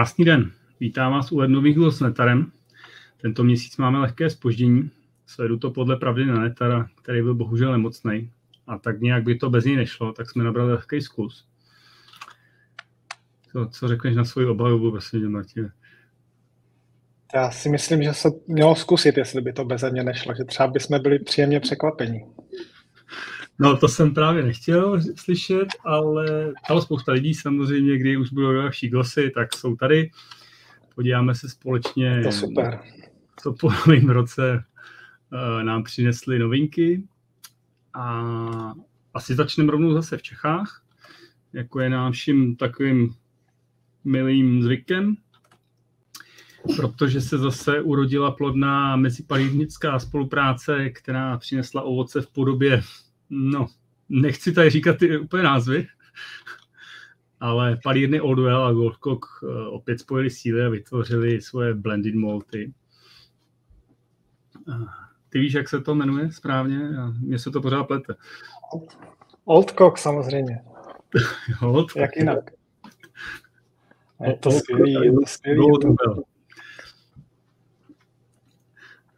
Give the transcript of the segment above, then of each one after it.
Krásný den. Vítám vás u lednových s Netarem. Tento měsíc máme lehké spoždění. Sledu to podle pravdy na Netara, který byl bohužel nemocný. A tak nějak by to bez něj nešlo, tak jsme nabrali lehký zkus. Co, co řekneš na svoji obhajobu, prosím, Martine? Já si myslím, že se mělo zkusit, jestli by to bez mě nešlo, že třeba bychom byli příjemně překvapení. No, to jsem právě nechtěl slyšet, ale stalo spousta lidí samozřejmě, kdy už budou další glosy, tak jsou tady. Podíváme se společně, to super. co po novém roce uh, nám přinesly novinky. A asi začneme rovnou zase v Čechách, jako je naším takovým milým zvykem, protože se zase urodila plodná mezipalivnická spolupráce, která přinesla ovoce v podobě No, nechci tady říkat ty úplně názvy, ale palírny Oldwell a Goldcock eh, opět spojili síly a vytvořili svoje blended malty. Eh, ty víš, jak se to jmenuje správně? Mně se to pořád plete. Oldcock samozřejmě. Oldcock. Jak jinak? Je to skvělý, je to skvělý.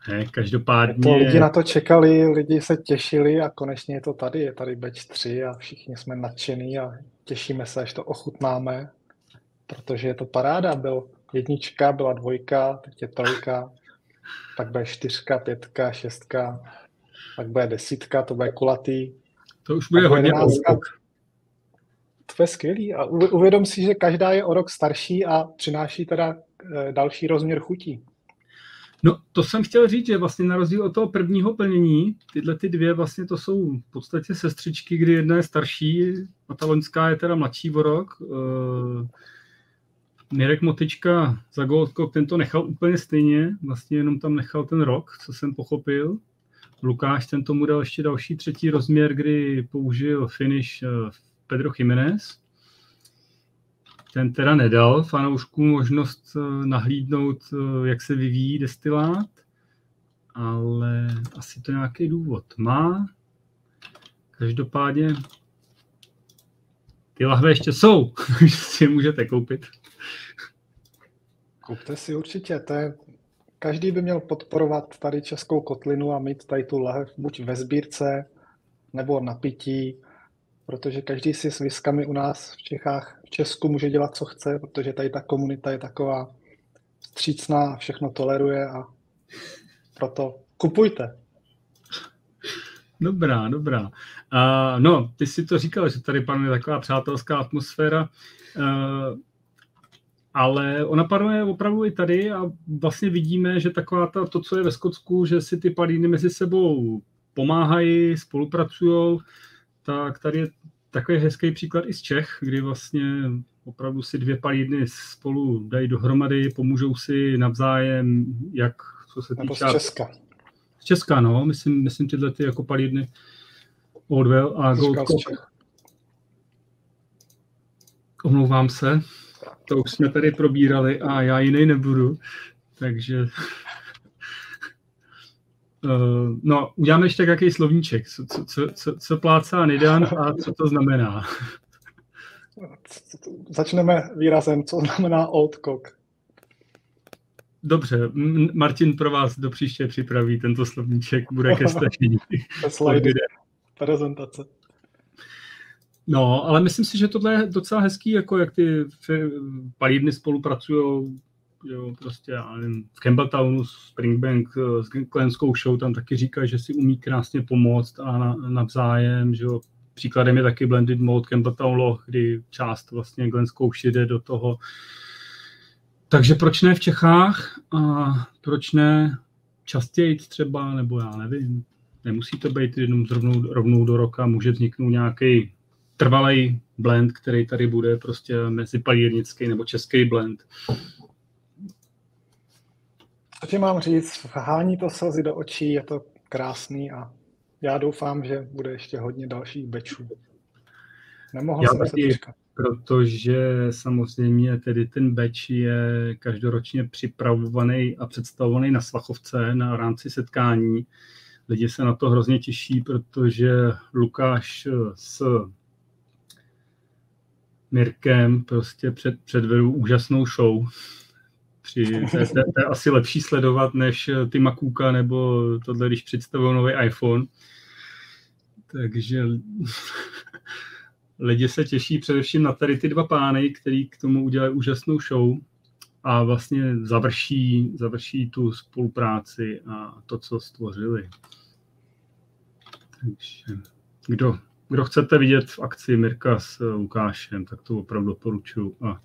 Ne, každopádně... To lidi na to čekali, lidi se těšili a konečně je to tady. Je tady Batch 3 a všichni jsme nadšení a těšíme se, až to ochutnáme, protože je to paráda. Byl jednička, byla dvojka, teď je trojka, pak bude čtyřka, pětka, šestka, pak bude desítka, to bude kulatý. To už bude hodně To je skvělý. A uvědom si, že každá je o rok starší a přináší teda eh, další rozměr chutí. No, to jsem chtěl říct, že vlastně na rozdíl od toho prvního plnění, tyhle ty dvě vlastně to jsou v podstatě sestřičky, kdy jedna je starší a ta loňská je teda mladší o rok. Uh, Mirek Motička za Goldcock, ten to nechal úplně stejně, vlastně jenom tam nechal ten rok, co jsem pochopil. Lukáš ten tomu dal ještě další třetí rozměr, kdy použil finish uh, Pedro Jiménez ten teda nedal fanouškům možnost eh, nahlídnout, eh, jak se vyvíjí destilát, ale asi to nějaký důvod má. Každopádně ty lahve ještě jsou, si je můžete koupit. Kupte si určitě, to je, každý by měl podporovat tady českou kotlinu a mít tady tu lahev buď ve sbírce, nebo na pití, protože každý si s viskami u nás v Čechách, v Česku může dělat, co chce, protože tady ta komunita je taková střícná a všechno toleruje a proto kupujte. Dobrá, dobrá. Uh, no, ty si to říkal, že tady panuje taková přátelská atmosféra, uh, ale ona panuje opravdu i tady a vlastně vidíme, že taková ta, to, co je ve Skotsku, že si ty palíny mezi sebou pomáhají, spolupracují, tak tady je takový hezký příklad i z Čech, kdy vlastně opravdu si dvě palídny spolu dají dohromady, pomůžou si navzájem, jak co se týče... z Česka. Z Česka, no, myslím, myslím tyhle ty jako palídny Oldwell a Gold Omlouvám se, to už jsme tady probírali a já jiný nebudu, takže Uh, no, uděláme ještě jaký slovníček. Co, co, co, co, co plácá Nidan a co to znamená? Začneme výrazem, co znamená old cock. Dobře, Martin pro vás do příště připraví tento slovníček, bude ke stačení. prezentace. No, ale myslím si, že tohle je docela hezký, jako jak ty palivny spolupracují jo, prostě, já nevím, v Campbelltownu, Springbank eh, s Glenskou show tam taky říkají, že si umí krásně pomoct a na, navzájem, že jo, Příkladem je taky Blended Mode Campbelltown Loch, kdy část vlastně Glenskou jde do toho. Takže proč ne v Čechách a proč ne častěji třeba, nebo já nevím, nemusí to být jenom rovnou, rovnou do roka, může vzniknout nějaký trvalý blend, který tady bude prostě mezi palírnický nebo český blend. Co ti mám říct? Hání to slzy do očí, je to krásný a já doufám, že bude ještě hodně dalších bečů. Nemohl já jsem se počkat. Protože samozřejmě tedy ten beč je každoročně připravovaný a představovaný na Svachovce na rámci setkání. Lidi se na to hrozně těší, protože Lukáš s Mirkem prostě před, předvedu úžasnou show. Při, to, to, to je asi lepší sledovat, než ty Makuka nebo tohle, když představují nový iPhone. Takže lidi se těší především na tady ty dva pány, který k tomu udělají úžasnou show a vlastně završí, završí tu spolupráci a to, co stvořili. Takže kdo, kdo chcete vidět v akci Mirka s Lukášem, tak to opravdu doporučuji. A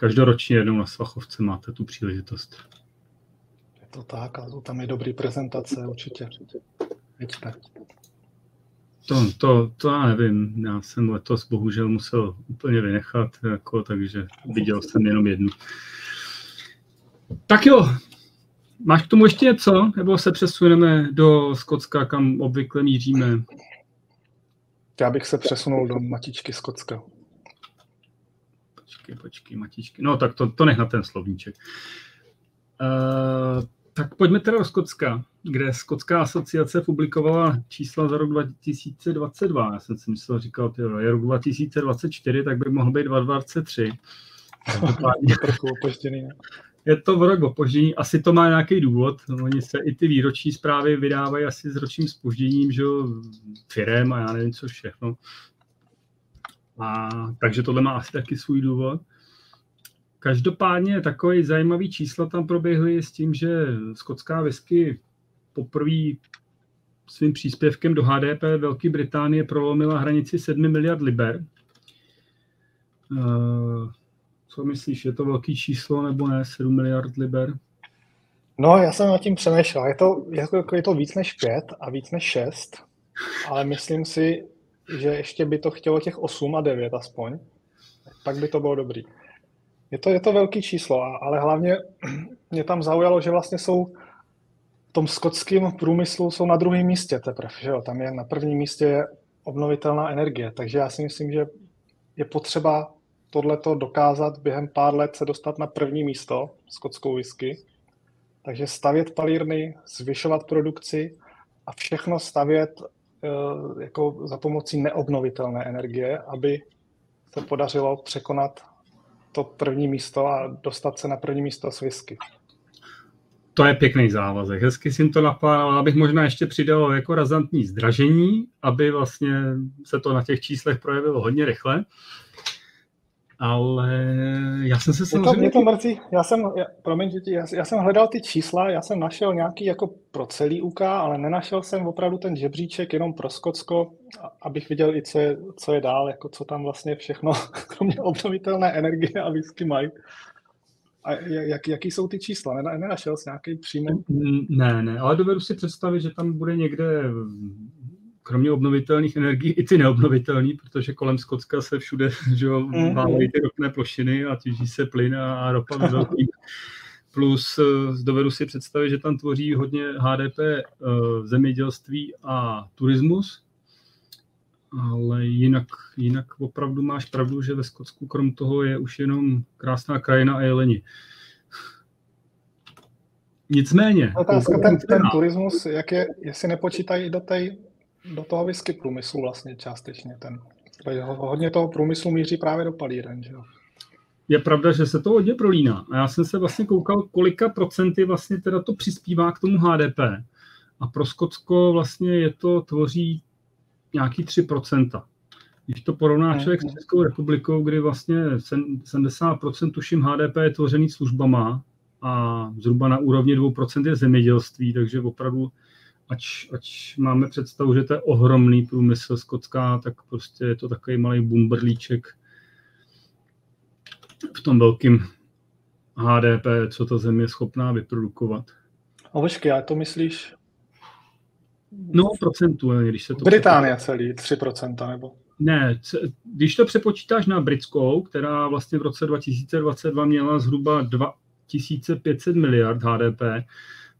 každoročně jednou na Svachovce máte tu příležitost. Je to tak, a tam je dobrý prezentace určitě. Víte. To, to, to já nevím, já jsem letos bohužel musel úplně vynechat, jako, takže viděl jsem jenom jednu. Tak jo, máš k tomu ještě něco, nebo se přesuneme do Skotska, kam obvykle míříme? Já bych se přesunul do Matičky Skotska. Počkej, počkej, Matičky. No tak to, to nech na ten slovníček. Uh, tak pojďme teda do Skotska, kde Skotská asociace publikovala čísla za rok 2022. Já jsem si myslel, říkal, ty je rok 2024, tak by mohl být 2023. Je to v rok opoždění, asi to má nějaký důvod. Oni se i ty výroční zprávy vydávají asi s ročním spožděním, že jo, firem a já nevím co všechno. A, takže tohle má asi taky svůj důvod. Každopádně takový zajímavý čísla tam proběhly s tím, že skotská whisky poprvé svým příspěvkem do HDP Velké Británie prolomila hranici 7 miliard liber. Uh, co myslíš, je to velký číslo nebo ne, 7 miliard liber? No, já jsem nad tím přemýšlel. Je to, je, to, je to víc než 5 a víc než 6, ale myslím si, že ještě by to chtělo těch 8 a 9 aspoň. Tak by to bylo dobrý. Je to, je to velký číslo, ale hlavně mě tam zaujalo, že vlastně jsou v tom skotském průmyslu jsou na druhém místě teprve, že jo? tam je na prvním místě obnovitelná energie, takže já si myslím, že je potřeba tohleto dokázat během pár let se dostat na první místo skotskou whisky. Takže stavět palírny, zvyšovat produkci a všechno stavět jako za pomocí neobnovitelné energie, aby se podařilo překonat to první místo a dostat se na první místo s whisky. To je pěkný závazek. Hezky jsem to naplánoval, abych možná ještě přidal jako razantní zdražení, aby vlastně se to na těch číslech projevilo hodně rychle ale já jsem se samozřejmě... Mě to, mě to mrzí, já jsem, já, promiň, já, já jsem hledal ty čísla, já jsem našel nějaký jako pro celý UK, ale nenašel jsem opravdu ten žebříček jenom pro Skotsko, abych viděl i co je, co je dál, jako co tam vlastně všechno, kromě obnovitelné energie a whisky mají. A jak, jaký jsou ty čísla? Nenašel jsi nějaký přímo? Ne, ne, ale dovedu si představit, že tam bude někde kromě obnovitelných energií i ty neobnovitelné, protože kolem Skotska se všude že jo, mm. válejí ty ropné plošiny a těží se plyn a ropa ve velkým. Plus eh, dovedu si představit, že tam tvoří hodně HDP eh, zemědělství a turismus, ale jinak, jinak opravdu máš pravdu, že ve Skotsku krom toho je už jenom krásná krajina a jeleni. Nicméně. Otázka, ten, ten turismus, jak je, jestli nepočítají do té do toho whisky průmyslu vlastně částečně ten. Hodně toho průmyslu míří právě do palíren, že jo? Je pravda, že se to hodně prolíná. A já jsem se vlastně koukal, kolika procenty vlastně teda to přispívá k tomu HDP. A pro Skotsko vlastně je to tvoří nějaký 3%. Když to porovná člověk s Českou republikou, kdy vlastně 70% tuším HDP je tvořený službama a zhruba na úrovni 2% je zemědělství, takže opravdu ač, ač máme představu, že to je ohromný průmysl skotská, tak prostě je to takový malý bumberlíček v tom velkým HDP, co ta země je schopná vyprodukovat. A počkej, a to myslíš? No, procentuálně, když se to... Británie celý, 3% nebo? Ne, když to přepočítáš na britskou, která vlastně v roce 2022 měla zhruba 2500 miliard HDP,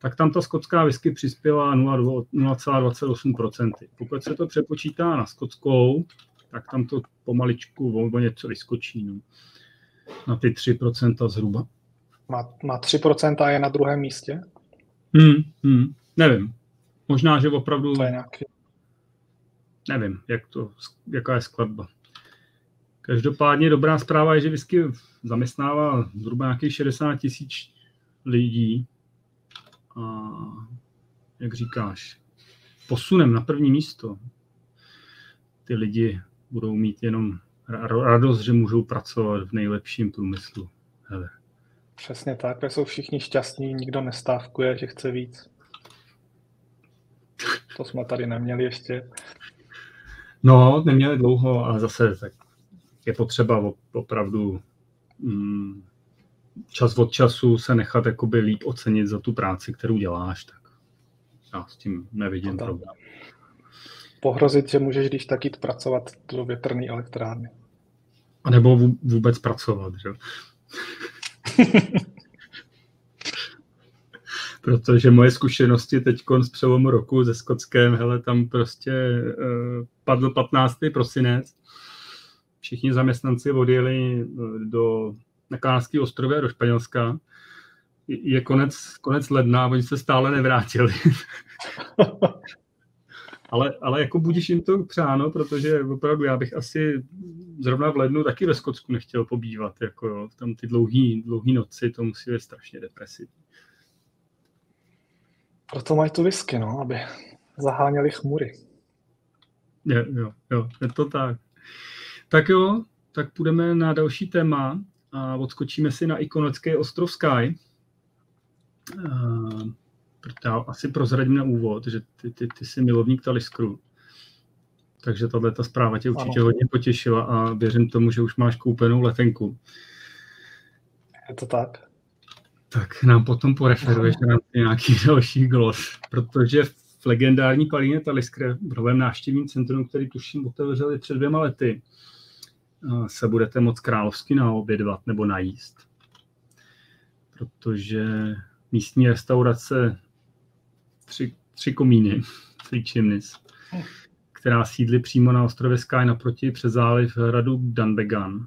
tak tam ta skotská whisky přispěla 0,28%. Pokud se to přepočítá na skotskou, tak tam to pomaličku o něco vyskočí. No. Na ty 3% zhruba. Má, má 3% a je na druhém místě? Hmm, hmm, nevím. Možná, že opravdu... To je nějaký... Nevím, jak to, jaká je skladba. Každopádně dobrá zpráva je, že whisky zaměstnává zhruba nějakých 60 tisíc lidí. A jak říkáš, posunem na první místo. Ty lidi budou mít jenom radost, že můžou pracovat v nejlepším průmyslu. Hele. Přesně tak, jsou všichni šťastní, nikdo nestávkuje, že chce víc. To jsme tady neměli ještě. No, neměli dlouho, ale zase tak je potřeba opravdu mm, čas od času se nechat jakoby líp ocenit za tu práci, kterou děláš, tak já s tím nevidím no problém. Pohrozit, že můžeš když tak jít pracovat do větrné elektrárny. A nebo vůbec pracovat, že? Protože moje zkušenosti teď z přelomu roku ze Skotskem, hele, tam prostě uh, padl 15. prosinec, všichni zaměstnanci odjeli eh, do, na Kanárský ostrově do Španělska. Je konec, konec ledna, oni se stále nevrátili. ale, ale jako budíš jim to přáno, protože opravdu já bych asi zrovna v lednu taky ve Skotsku nechtěl pobývat. Jako jo, tam ty dlouhé dlouhý noci, to musí být strašně depresivní. Proto mají tu whisky, no, aby zaháněli chmury. Je, jo, jo, je to tak. Tak jo, tak půjdeme na další téma a odskočíme si na ikonický ostrov Sky. Uh, já asi prozradím na úvod, že ty, ty, ty jsi milovník Taliskru. Takže tahle ta zpráva tě určitě ano. hodně potěšila a věřím tomu, že už máš koupenou letenku. Je to tak. Tak nám potom poreferuješ na nějaký další glos, protože v legendární palíně Taliskre, v novém návštěvním centrum, který tuším otevřeli před dvěma lety, se budete moc královsky naobědvat nebo najíst. Protože místní restaurace Tři, tři komíny, Three Chimneys, která sídlí přímo na ostrově Sky naproti přes záliv hradu Dunbegan.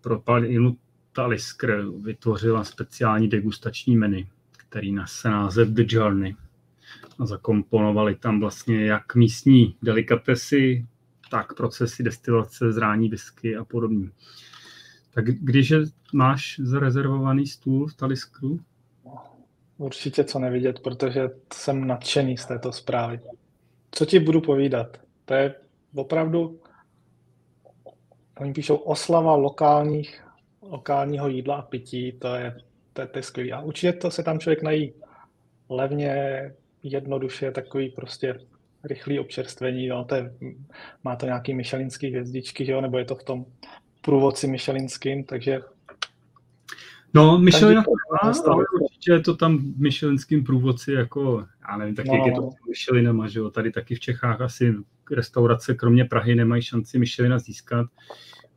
Pro palinu Taliskr vytvořila speciální degustační menu, který nese název The Journey. A zakomponovali tam vlastně jak místní delikatesy, tak procesy destilace, zrání whisky a podobně. Tak když máš zarezervovaný stůl v Taliskru? Určitě co nevidět, protože jsem nadšený z této zprávy. Co ti budu povídat? To je opravdu, oni píšou oslava lokálních, lokálního jídla a pití, to je, to je, to je skvělé. A určitě to se tam člověk nají levně, jednoduše, takový prostě rychlý občerstvení, jo, to je, má to nějaký myšelinský hvězdičky, jo, nebo je to v tom průvodci myšelinským, takže No, Michelin ale určitě je to tam v Michelinským průvodci jako, já nevím, tak no. jak je to s Michelinama, že jo, tady taky v Čechách asi restaurace kromě Prahy nemají šanci Michelina získat,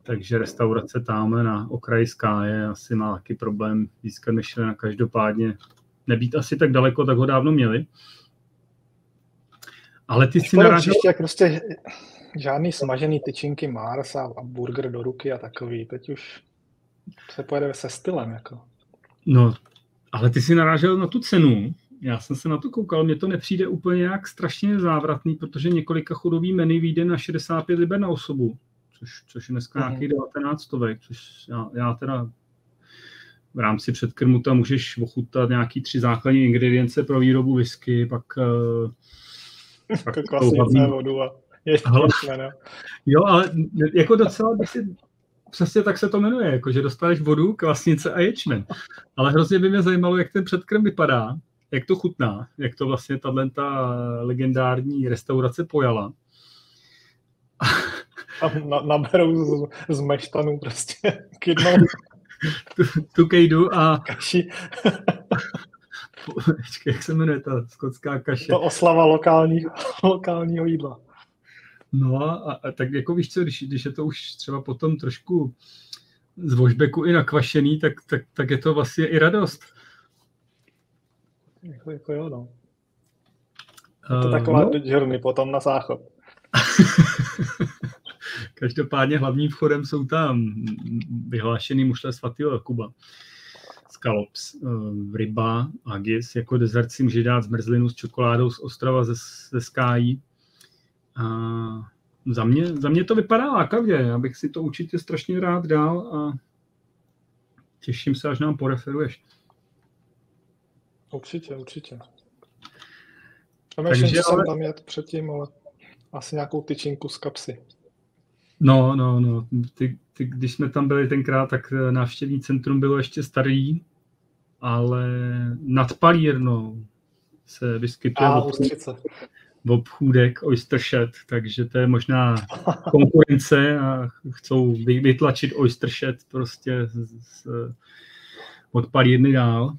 takže restaurace tam na okraji Skáje asi má taky problém získat Michelina každopádně. Nebýt asi tak daleko, tak ho dávno měli. Ale ty si narážel... Příště prostě žádný smažený tyčinky Mars a, a burger do ruky a takový. Teď už se pojede se stylem. Jako. No, ale ty si narážel na tu cenu. Já jsem se na to koukal, mně to nepřijde úplně jak strašně závratný, protože několika chodový menu vyjde na 65 liber na osobu, což, což je dneska mm. nějakých 19 stovek, což já, já teda v rámci předkrmu tam můžeš ochutat nějaký tři základní ingredience pro výrobu whisky, pak, eh, pak hlavní... vodu a ještě ale, Jo, ale jako docela by si přesně tak se to jmenuje, jako že dostaneš vodu, kvasnice a ječmen. Ale hrozně by mě zajímalo, jak ten předkrm vypadá, jak to chutná, jak to vlastně tahle ta legendární restaurace pojala. A na, naberou z, z meštanů prostě kydnou. tu, tu kejdu a... Kaši. Jak se jmenuje ta skotská kaše? To oslava lokální, lokálního jídla. No a, a tak jako víš co, když, když je to už třeba potom trošku z vožbeku i nakvašený, tak, tak, tak je to vlastně i radost. Jako, jako jo, no. Je to uh, taková no. journey potom na záchod. Každopádně hlavním vchodem jsou tam vyhlášený mušle svatého Jakuba. Skalops, uh, ryba, agis, jako dezert si může dát zmrzlinu s čokoládou z ostrova ze, ze skájí. A za mě, za mě to vypadá lákavě, já bych si to určitě strašně rád dal a těším se, až nám poreferuješ. Určitě, určitě. Tam ještě ale... jsem tam jet předtím, ale asi nějakou tyčinku z kapsy. No, no, no. Ty, ty, když jsme tam byli tenkrát, tak návštěvní centrum bylo ještě starý, ale nad Palírnou se vyskytuje A, obchůdek Oyster Shed, takže to je možná konkurence a chcou vytlačit Oyster Shed prostě z, z, od palírny dál.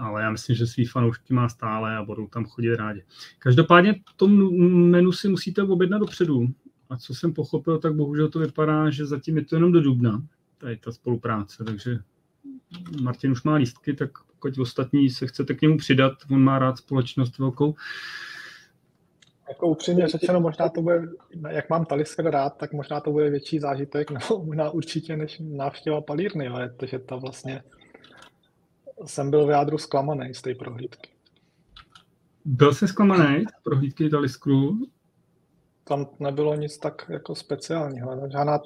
Ale já myslím, že svý fanoušky má stále a budou tam chodit rádi. Každopádně to menu si musíte objednat dopředu. A co jsem pochopil, tak bohužel to vypadá, že zatím je to jenom do dubna, tady ta spolupráce, takže Martin už má lístky, tak pokud ostatní se chcete k němu přidat, on má rád společnost velkou. Jako upřímně řečeno, možná to bude, jak mám Talisker rád, tak možná to bude větší zážitek, nebo možná určitě než návštěva palírny, ale protože to vlastně jsem byl v jádru zklamaný z té prohlídky. Byl jsi zklamaný z prohlídky Taliskru? Tam nebylo nic tak jako speciálního. Žádná,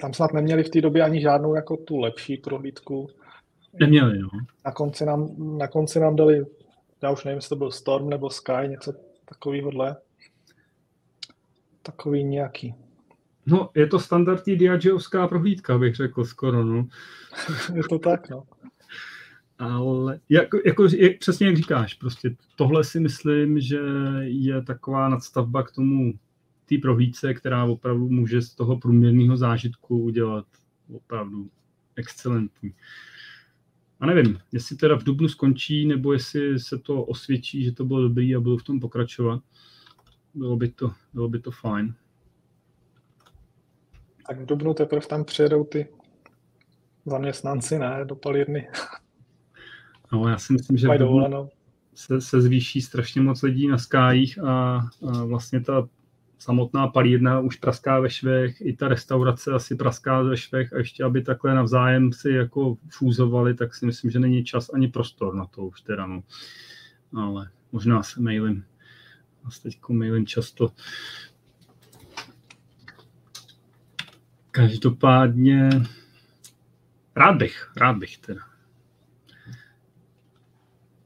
tam snad neměli v té době ani žádnou jako tu lepší prohlídku. Neměli, no. Na konci nám, na konci nám dali, já už nevím, jestli to byl Storm nebo Sky, něco takovýhodle. Takový nějaký. No, je to standardní Diageovská prohlídka, bych řekl skoro, no. je to tak, no. Ale jako, jako, jak, přesně jak říkáš, prostě tohle si myslím, že je taková nadstavba k tomu té prohlídce, která opravdu může z toho průměrného zážitku udělat opravdu excelentní. A nevím, jestli teda v Dubnu skončí, nebo jestli se to osvědčí, že to bylo dobrý a budu v tom pokračovat. Bylo by to, bylo by to fajn. Tak v Dubnu teprve tam přijedou ty zaměstnanci, ne, do palírny. No, já si myslím, že se, se zvýší strašně moc lidí na skájích a, a vlastně ta samotná palírna už praská ve švech, i ta restaurace asi praská ve švech a ještě aby takhle navzájem si jako fúzovali, tak si myslím, že není čas ani prostor na to už teda, no. Ale možná se mailím. Vás teď mailím často. Každopádně rád bych, rád bych teda.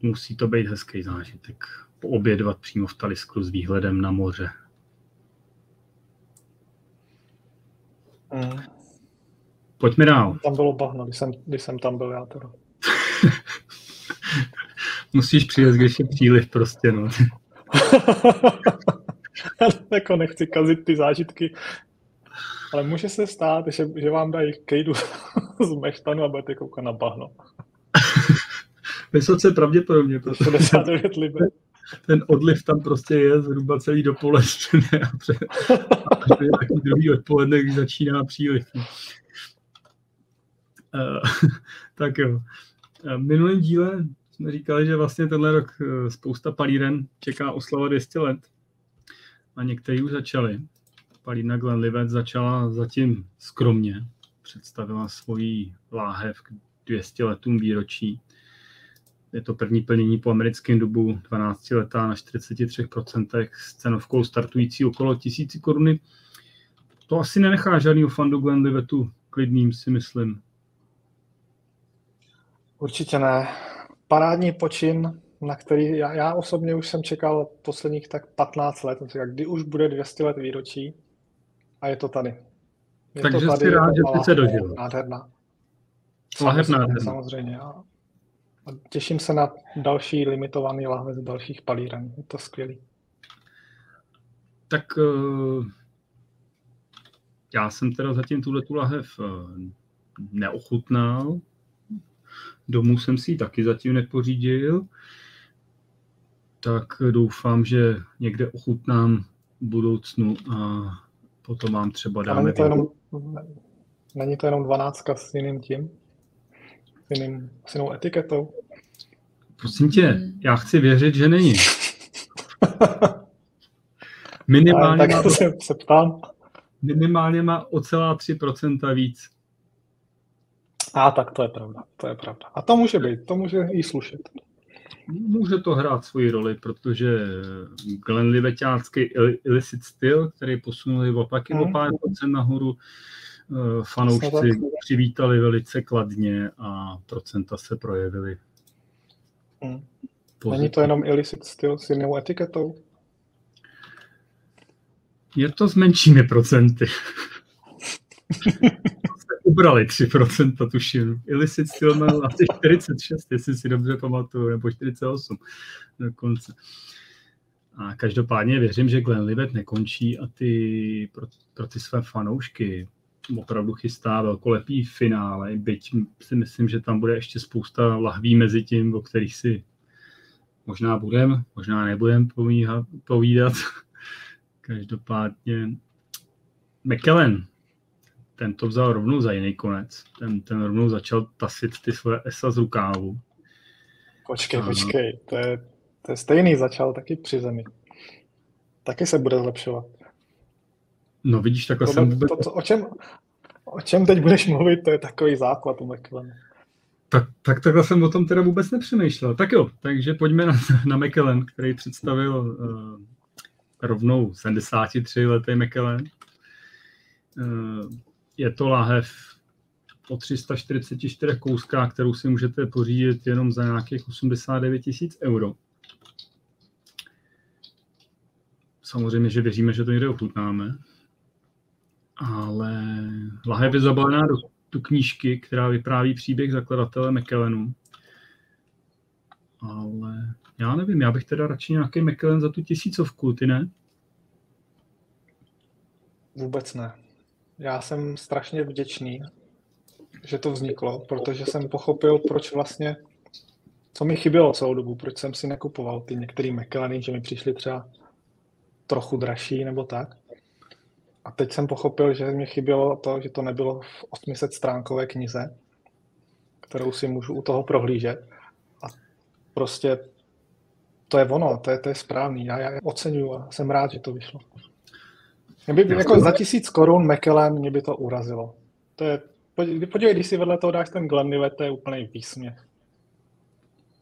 Musí to být hezký zážitek. Poobědvat přímo v Taliskru s výhledem na moře. Mm. Pojďme dál. Tam bylo bahno, když jsem, když jsem tam byl já teda. Musíš přijet, když je příliv prostě, no. jako nechci kazit ty zážitky, ale může se stát, že, že vám dají kejdu z meštanu a budete koukat na bahno. Vysoce pravděpodobně. Protože 69 liber ten odliv tam prostě je zhruba celý dopoledne a před, a druhý odpoledne, když začíná příliv. Uh, tak jo. V minulém díle jsme říkali, že vlastně tenhle rok eh, spousta palíren čeká oslava 200 let a někteří už začali. Palírna Glenlivet začala zatím skromně, představila svoji láhev k 200 letům výročí je to první plnění po americkém dobu 12 letá na 43% s cenovkou startující okolo 1000 koruny. To asi nenechá žádný fandu Glenlivetu klidným, si myslím. Určitě ne. Parádní počin, na který já, já osobně už jsem čekal posledních tak 15 let, kdy už bude 200 let výročí a je to tady. Je Takže to tady, jsi rád, že jsi se dožil. Nádherná. Nádherná. Samozřejmě. A těším se na další limitovaný lahve z dalších palíren. Je to skvělý. Tak eh, já jsem teda zatím tuhle tu lahev eh, neochutnal. Domů jsem si ji taky zatím nepořídil. Tak doufám, že někde ochutnám v budoucnu a potom vám třeba dáme... není to jenom, není to jenom dvanáctka s jiným tím? Jiným, s jinou etiketou? Prosím tě, já chci věřit, že není. Minimálně tak má, se, se ptám. Minimálně má o celá 3% víc. A tak to je pravda, to je pravda. A to může být, to může i slušet. Může to hrát svoji roli, protože glenliveťácký illicit styl, který posunuli opaky hmm. o pár procent nahoru, fanoušci přivítali velice kladně a procenta se projevily. Hmm. Není to jenom illicit styl s jinou etiketou? Je to s menšími procenty. ubrali 3%, tuším. Illicit styl měl asi 46, jestli si dobře pamatuju, nebo 48 dokonce. A každopádně věřím, že Glenlivet nekončí a ty pro, pro ty své fanoušky opravdu chystá velkolepý finále, byť si myslím, že tam bude ještě spousta lahví mezi tím, o kterých si možná budem, možná nebudem povídat. Každopádně McKellen, ten to vzal rovnou za jiný konec. Ten, ten rovnou začal tasit ty svoje esa z rukávu. Počkej, a... počkej, to je, to je stejný, začal taky při zemi. Taky se bude zlepšovat. No vidíš, takhle jsem vůbec... To, to, o, čem, o čem teď budeš mluvit, to je takový základ u McLaren. Tak, tak takhle jsem o tom teda vůbec nepřemýšlel. Tak jo, takže pojďme na, na McKellen, který představil uh, rovnou 73 letý McKellen. Uh, je to lahev o 344 kouskách, kterou si můžete pořídit jenom za nějakých 89 tisíc euro. Samozřejmě, že věříme, že to někde ochutnáme. Ale lahev je zabalená do, do knížky, která vypráví příběh zakladatele McKellenu. Ale já nevím, já bych teda radši nějaký McKellen za tu tisícovku, ty ne? Vůbec ne já jsem strašně vděčný, že to vzniklo, protože jsem pochopil, proč vlastně, co mi chybělo celou dobu, proč jsem si nekupoval ty některé McLareny, že mi přišly třeba trochu dražší nebo tak. A teď jsem pochopil, že mi chybělo to, že to nebylo v 800 stránkové knize, kterou si můžu u toho prohlížet. A prostě to je ono, to je, to je správný. Já, já oceňuju a jsem rád, že to vyšlo. Mě by, jako za tisíc korun McKellen mě by to urazilo. To je, podívej, když si vedle toho dáš ten Glenlivet, to je úplný výsměch.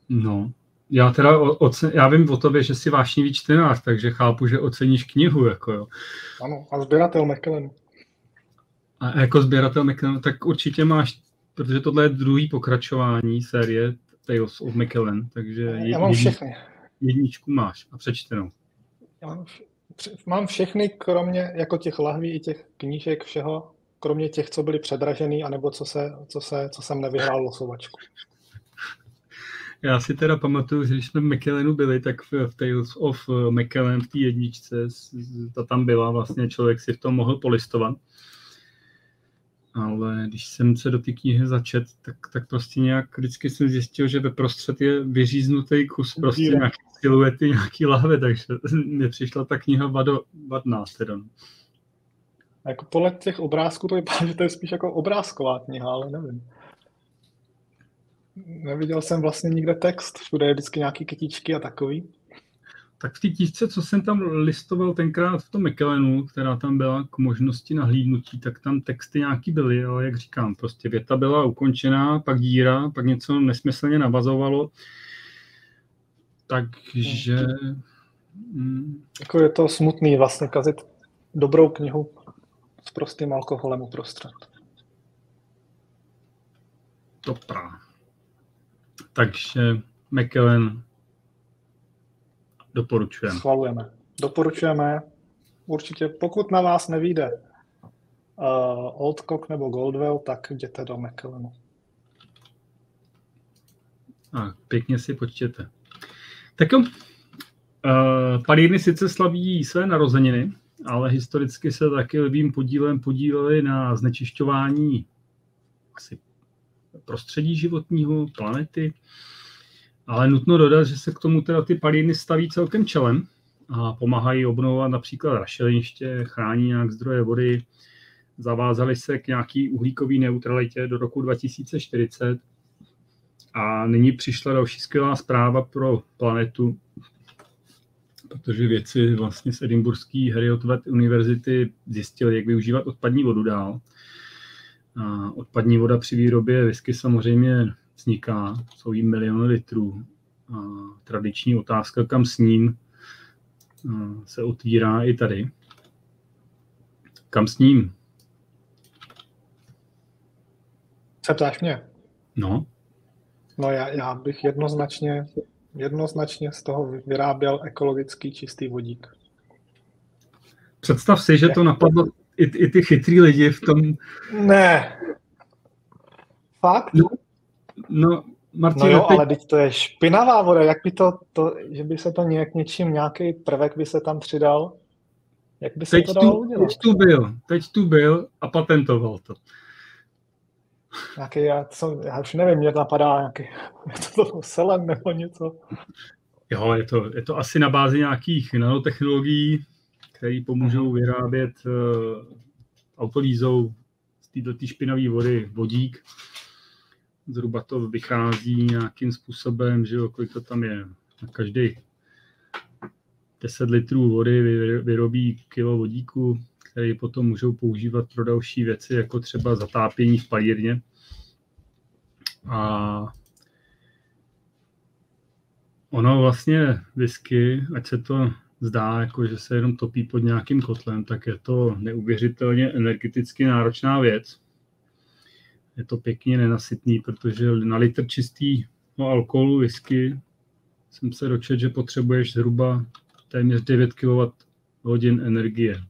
No, já teda ocen, já vím o tobě, že jsi vášnivý čtenář, takže chápu, že oceníš knihu, jako jo. Ano, a sběratel McKellen. A jako sběratel McKellen, tak určitě máš, protože tohle je druhý pokračování série Tales of McKellen, takže já mám všechny. jedničku máš a přečtenou. Já mám mám všechny, kromě jako těch lahví i těch knížek, všeho, kromě těch, co byly předražený, anebo co, se, co, se, co jsem nevyhrál losovačku. Já si teda pamatuju, že když jsme v McKellenu byli, tak v, v Tales of McKellen v té jedničce, ta tam byla, vlastně člověk si v tom mohl polistovat ale když jsem se do té knihy začet, tak, tak prostě nějak vždycky jsem zjistil, že ve prostřed je vyříznutý kus prostě Díra. nějaký siluety, nějaký lahve, takže mě přišla ta kniha vado, vadná teda. A jako podle těch obrázků to vypadá, že to je spíš jako obrázková kniha, ale nevím. Neviděl jsem vlastně nikde text, všude je vždycky nějaký kytičky a takový tak v té tisce, co jsem tam listoval tenkrát v tom McKellenu, která tam byla k možnosti nahlídnutí, tak tam texty nějaký byly, ale jak říkám, prostě věta byla ukončená, pak díra, pak něco nesmyslně navazovalo. Takže... Mm. Jako je to smutný vlastně kazit dobrou knihu s prostým alkoholem uprostřed. Dobrá. Takže McKellen Doporučujeme. Schvalujeme. Doporučujeme. Určitě, pokud na vás nevíde uh, Oldcock nebo Goldwell, tak jděte do McKellenu. A pěkně si počtěte. Tak jo, uh, Palírny sice slaví své narozeniny, ale historicky se taky lvým podílem podíleli na znečišťování asi prostředí životního, planety. Ale nutno dodat, že se k tomu teda ty palíny staví celkem čelem a pomáhají obnovovat například rašeliniště, chrání nějak zdroje vody, zavázali se k nějaký uhlíkové neutralitě do roku 2040 a nyní přišla další skvělá zpráva pro planetu, protože věci vlastně z Edinburghské Heriotvet univerzity zjistili, jak využívat odpadní vodu dál. Odpadní voda při výrobě whisky samozřejmě vzniká, jsou jí miliony litrů. A tradiční otázka, kam s ním se otvírá i tady. Kam s ním? Se ptáš mě? No. No já, já bych jednoznačně, jednoznačně z toho vyráběl ekologický čistý vodík. Představ si, že to napadlo i, i ty chytrý lidi v tom... Ne. Fakt? No, no Martin, no jo, teď... ale teď to je špinavá voda, jak by to, to, že by se to nějak něčím, nějaký prvek by se tam přidal, jak by se teď to dalo tu, udělat? Teď tu byl, teď tu byl a patentoval to. Nějaký, já, co, já už nevím, mě napadá nějaký, je to selen nebo něco. Jo, je to, je to asi na bázi nějakých nanotechnologií, které pomůžou mhm. vyrábět uh, autolízou z této špinavé vody vodík. Zhruba to vychází nějakým způsobem, že jo, kolik to tam je. Na každý 10 litrů vody vyrobí kilo vodíku, který potom můžou používat pro další věci, jako třeba zatápění v palírně. A ono vlastně whisky, ať se to zdá, jako že se jenom topí pod nějakým kotlem, tak je to neuvěřitelně energeticky náročná věc. Je to pěkně nenasytný, protože na litr čistý no, alkoholu whisky jsem se dočet, že potřebuješ zhruba téměř 9 kWh energie.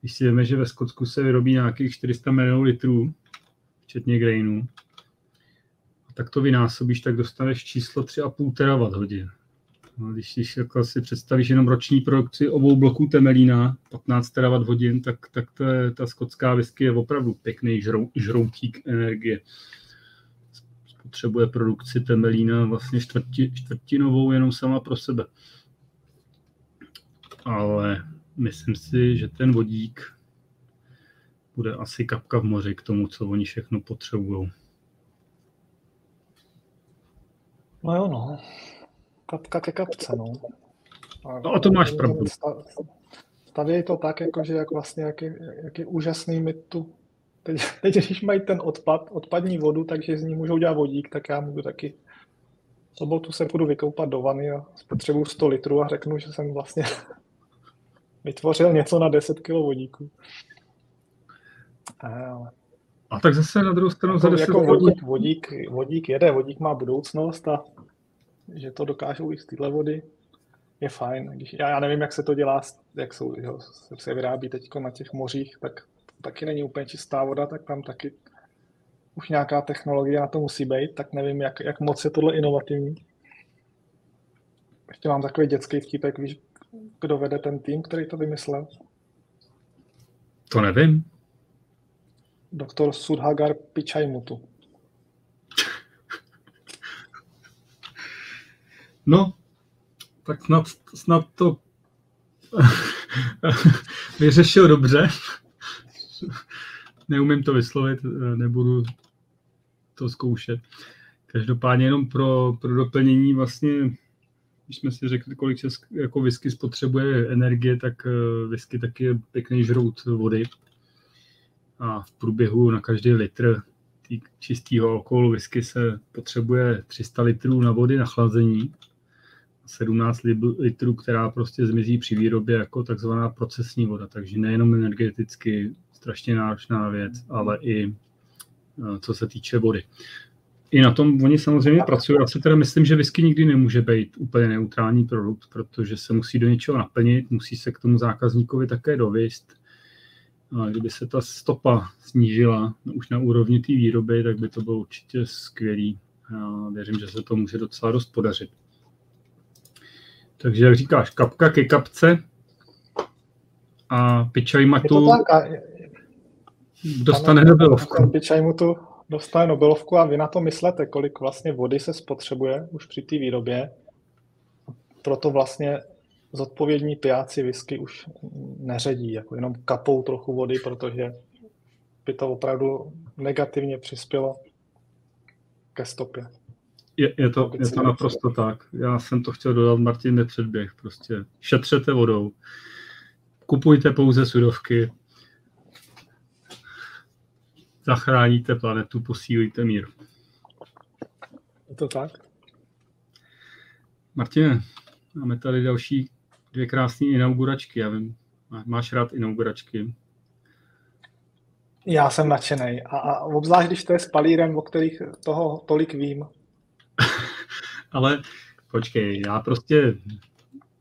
Když si víme, že ve Skotsku se vyrobí nějakých 400 ml, včetně grainů, tak to vynásobíš, tak dostaneš číslo 3,5 terawatt hodin. No, když, když jako si představíš jenom roční produkci obou bloků Temelína, 15 terawatt hodin, tak, tak to je, ta skotská whisky je opravdu pěkný žrou, žroutík energie. Spotřebuje produkci Temelína vlastně čtvrti, čtvrtinovou jenom sama pro sebe. Ale myslím si, že ten vodík bude asi kapka v moři k tomu, co oni všechno potřebují. No jo, no. Kapka ke kapce, no. A, no a to máš pravdu. Stavějí to tak, jako, že jak vlastně, jak je, jak je úžasný mít tu Teď, teď, když mají ten odpad, odpadní vodu, takže z ní můžou dělat vodík, tak já můžu taky v sobotu se půjdu vykoupat do vany a spotřebuju 100 litrů a řeknu, že jsem vlastně vytvořil něco na 10 kg vodíku. Ale... A tak zase na druhou stranu jako, za 10 jako vodík, vodík, vodík jede, vodík má budoucnost a že to dokážou i z téhle vody, je fajn. Když, já, já nevím, jak se to dělá, jak jsou, jo, se vyrábí teď na těch mořích, tak taky není úplně čistá voda, tak tam taky už nějaká technologie na to musí být, tak nevím, jak, jak moc je tohle inovativní. Ještě mám takový dětský vtipek, víš, kdo vede ten tým, který to vymyslel? To nevím. Doktor Sudhagar Pichaimutu. No, tak snad, snad to vyřešil dobře. Neumím to vyslovit, nebudu to zkoušet. Každopádně jenom pro, pro doplnění vlastně, když jsme si řekli, kolik česk, jako whisky spotřebuje energie, tak eh, whisky taky je pěkný žrout vody. A v průběhu na každý litr čistého alkoholu whisky se potřebuje 300 litrů na vody na chlazení 17 litrů, která prostě zmizí při výrobě jako takzvaná procesní voda. Takže nejenom energeticky strašně náročná věc, ale i eh, co se týče vody. I na tom oni samozřejmě pracují. Já si teda myslím, že whisky nikdy nemůže být úplně neutrální produkt, protože se musí do něčeho naplnit, musí se k tomu zákazníkovi také dověst. A kdyby se ta stopa snížila už na úrovni té výroby, tak by to bylo určitě skvělý. Já věřím, že se to může docela dost podařit. Takže jak říkáš, kapka ke kapce a Pičajmatu dostane Nobelovku. Pičajmatu dostane Nobelovku a vy na to myslete, kolik vlastně vody se spotřebuje už při té výrobě. Proto vlastně zodpovědní pijáci whisky už neředí, jako jenom kapou trochu vody, protože by to opravdu negativně přispělo ke stopě. Je, je, to, je to naprosto tak. Já jsem to chtěl dodat, Martin nepředběh. Prostě šetřete vodou, kupujte pouze sudovky, zachráníte planetu, posílíte mír. Je to tak? Martine, máme tady další dvě krásné inauguračky. Já vím, máš rád inauguračky. Já jsem nadšený. A, a obzvlášť, když to je s palírem, o kterých toho tolik vím. Ale počkej, já prostě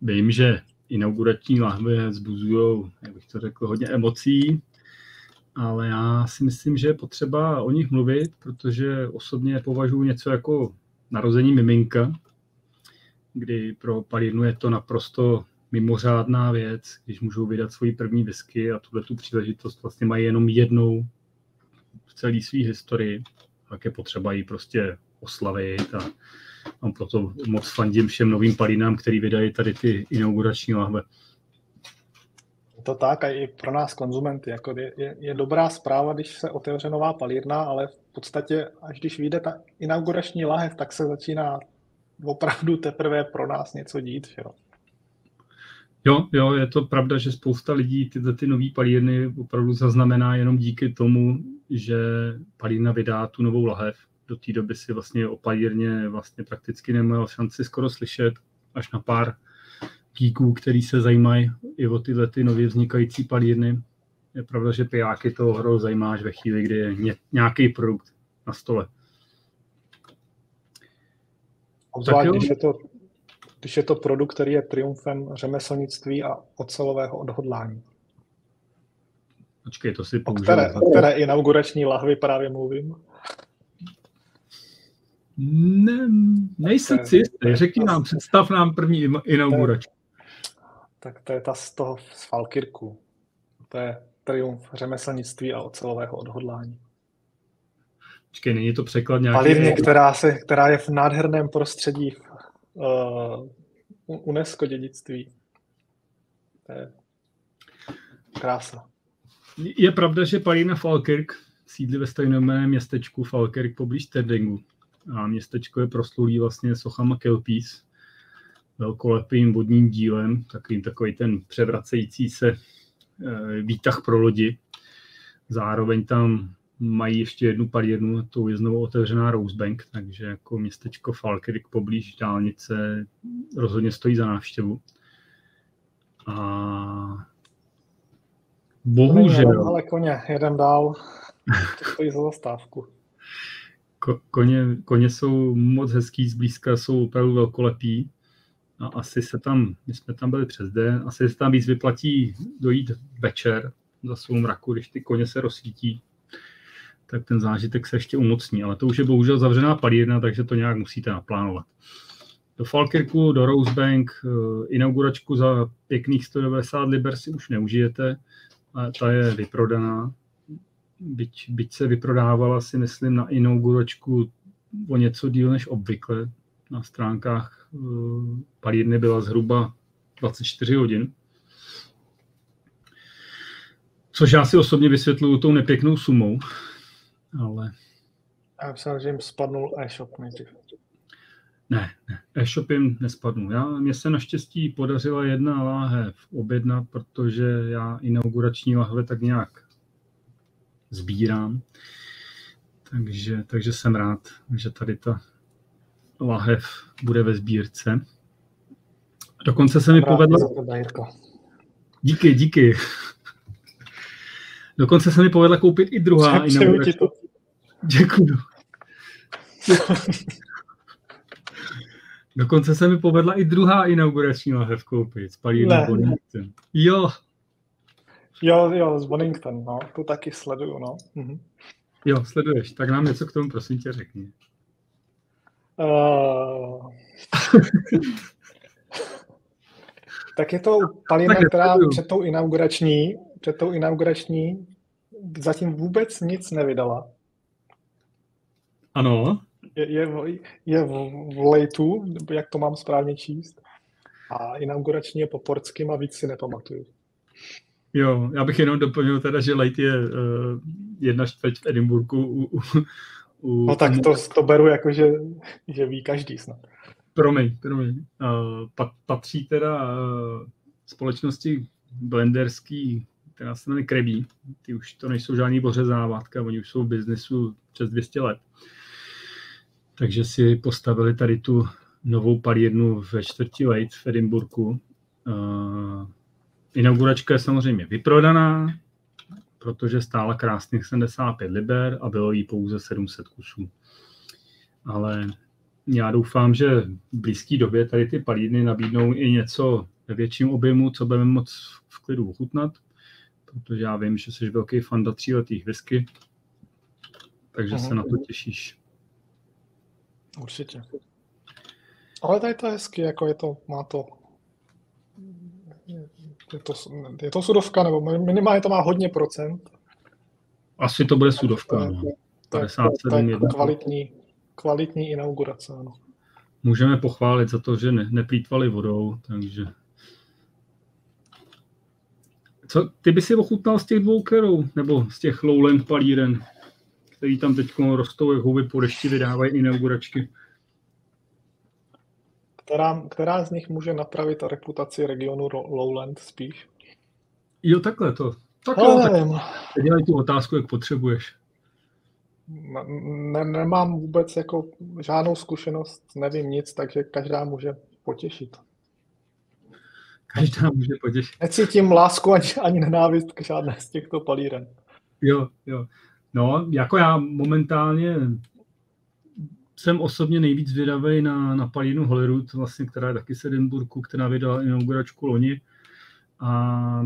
vím, že inaugurační lahve vzbuzují, jak bych to řekl, hodně emocí, ale já si myslím, že je potřeba o nich mluvit, protože osobně považuji něco jako narození miminka, kdy pro palírnu je to naprosto mimořádná věc, když můžou vydat svoji první whisky a tuhle tu příležitost vlastně mají jenom jednou v celé své historii, tak je potřeba ji prostě oslavit a a proto moc fandím všem novým palínám, který vydají tady ty inaugurační lahve. To tak a i pro nás konzumenty. Jako je, je, je dobrá zpráva, když se otevře nová palírna, ale v podstatě, až když vyjde ta inaugurační lahev, tak se začíná opravdu teprve pro nás něco dít. Že jo? Jo, jo, je to pravda, že spousta lidí tyhle ty nové palírny opravdu zaznamená jenom díky tomu, že palírna vydá tu novou lahev do té doby si vlastně o palírně vlastně prakticky neměl šanci skoro slyšet, až na pár geeků, který se zajímají i o tyhle ty nově vznikající palírny. Je pravda, že pijáky to hrou zajímá až ve chvíli, kdy je nějaký produkt na stole. Obzvlášť, když je, to, když je to produkt, který je triumfem řemeslnictví a ocelového odhodlání. Počkej, to si. O které, o které inaugurační lahvy právě mluvím? Ne, nejsem si jistý. Řekni nám, představ nám první inauguraci. Tak to je ta z toho z Falkirku. To je triumf řemeslnictví a ocelového odhodlání. Počkej, není to překlad nějaký... Palivně, která, se, která je v nádherném prostředí uh, UNESCO dědictví. To je krása. Je pravda, že palina Falkirk sídlí ve stejném městečku Falkirk poblíž Terdingu a městečko je proslulý vlastně sochama Kelpis, velkolepým vodním dílem, takovým takový ten převracející se eh, výtah pro lodi. Zároveň tam mají ještě jednu palírnu, to je znovu otevřená Rosebank, takže jako městečko Falkirk poblíž dálnice rozhodně stojí za návštěvu. A bohužel... Ale koně, jeden dál, to stojí za zastávku koně, koně jsou moc hezký zblízka, jsou opravdu velkolepí. A asi se tam, my jsme tam byli přes den, asi se tam víc vyplatí dojít večer za svou mraku, když ty koně se rozsvítí, tak ten zážitek se ještě umocní. Ale to už je bohužel zavřená palírna, takže to nějak musíte naplánovat. Do Falkirku, do Rosebank, eh, inauguračku za pěkných 190 liber si už neužijete, ta je vyprodaná byť, byť se vyprodávala si myslím na inauguračku o něco díl než obvykle. Na stránkách uh, palírny byla zhruba 24 hodin. Což já si osobně vysvětluju tou nepěknou sumou, ale... Já myslím, že jim spadnul e-shop nejdřív. Ne, ne, e-shop jim nespadnul. Já, mně se naštěstí podařila jedna láhev objednat, protože já inaugurační lahve tak nějak sbírám. Takže, takže jsem rád, že tady ta lahev bude ve sbírce. Dokonce se mi povedlo... Díky, díky. Dokonce se mi povedla koupit i druhá. Děkuju. Dokonce se mi povedla i druhá inaugurační lahev koupit. Spalí Jo, Jo, jo, z Bonington, no, to taky sleduju, no. Mhm. Jo, sleduješ, tak nám něco k tomu prosím tě řekni. Uh... tak je to palina, která před tou inaugurační, před tou inaugurační zatím vůbec nic nevydala. Ano. Je, je, je v, v lejtu, jak to mám správně číst. A inaugurační je po portským a víc si nepamatuju. Jo, já bych jenom doplnil teda, že Light je uh, jedna čtvrť v Edinburgu. U, u, u, no tak to, to beru jako, že, že ví každý snad. Promiň, promiň. Uh, patří teda uh, společnosti blenderský, která se jmenuje Krebí. Ty už to nejsou žádný bořezávátka, oni už jsou v biznesu přes 200 let. Takže si postavili tady tu novou palírnu ve čtvrtí Lejt v Edinburgu. Uh, inauguračka je samozřejmě vyprodaná, protože stála krásných 75 liber a bylo jí pouze 700 kusů. Ale já doufám, že v blízké době tady ty palírny nabídnou i něco ve větším objemu, co budeme moc v klidu ochutnat, protože já vím, že jsi velký fan do tříletých whisky, takže Aha. se na to těšíš. Určitě. Ale tady to je hezky, jako je to, má to, je to, je to sudovka, nebo minimálně to má hodně procent. Asi to bude sudovka, no. 57 to je kvalitní, kvalitní inaugurace, ano. Můžeme pochválit za to, že ne, neplýtvali vodou, takže... Co, ty by si ochutnal z těch dvou kerou, nebo z těch lowland palíren, který tam teď rostou, jak houby po dešti vydávají inauguračky? Která, která z nich může napravit reputaci regionu Lowland spíš? Jo, takhle to. Tak jo, tak dělej tu otázku, jak potřebuješ. Ne, nemám vůbec jako žádnou zkušenost, nevím nic, takže každá může potěšit. Každá může potěšit. Necítím lásku ani, ani nenávist k žádné z těchto palíren. Jo, jo. No, jako já momentálně jsem osobně nejvíc zvědavý na, na Palinu Holyrood, vlastně, která je taky z Edinburgu, která vydala inauguračku loni. A